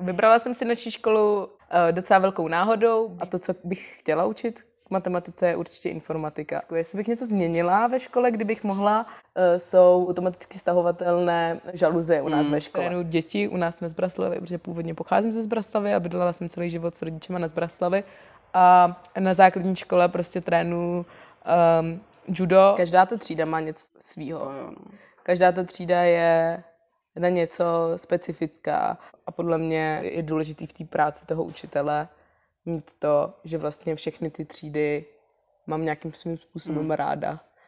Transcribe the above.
vybrala jsem si naší školu uh, docela velkou náhodou a to, co bych chtěla učit k matematice, je určitě informatika. Jestli bych něco změnila ve škole, kdybych mohla, uh, jsou automaticky stahovatelné žaluze u nás mm. ve škole. Trénu děti u nás na Zbraslavě, protože původně pocházím ze Zbraslavy a bydlela jsem celý život s rodičema na Zbraslavě a na základní škole prostě trénu um, judo. Každá ta třída má něco svýho. Každá ta třída je na něco specifická a podle mě je důležitý v té práci toho učitele mít to, že vlastně všechny ty třídy mám nějakým svým způsobem hmm. ráda.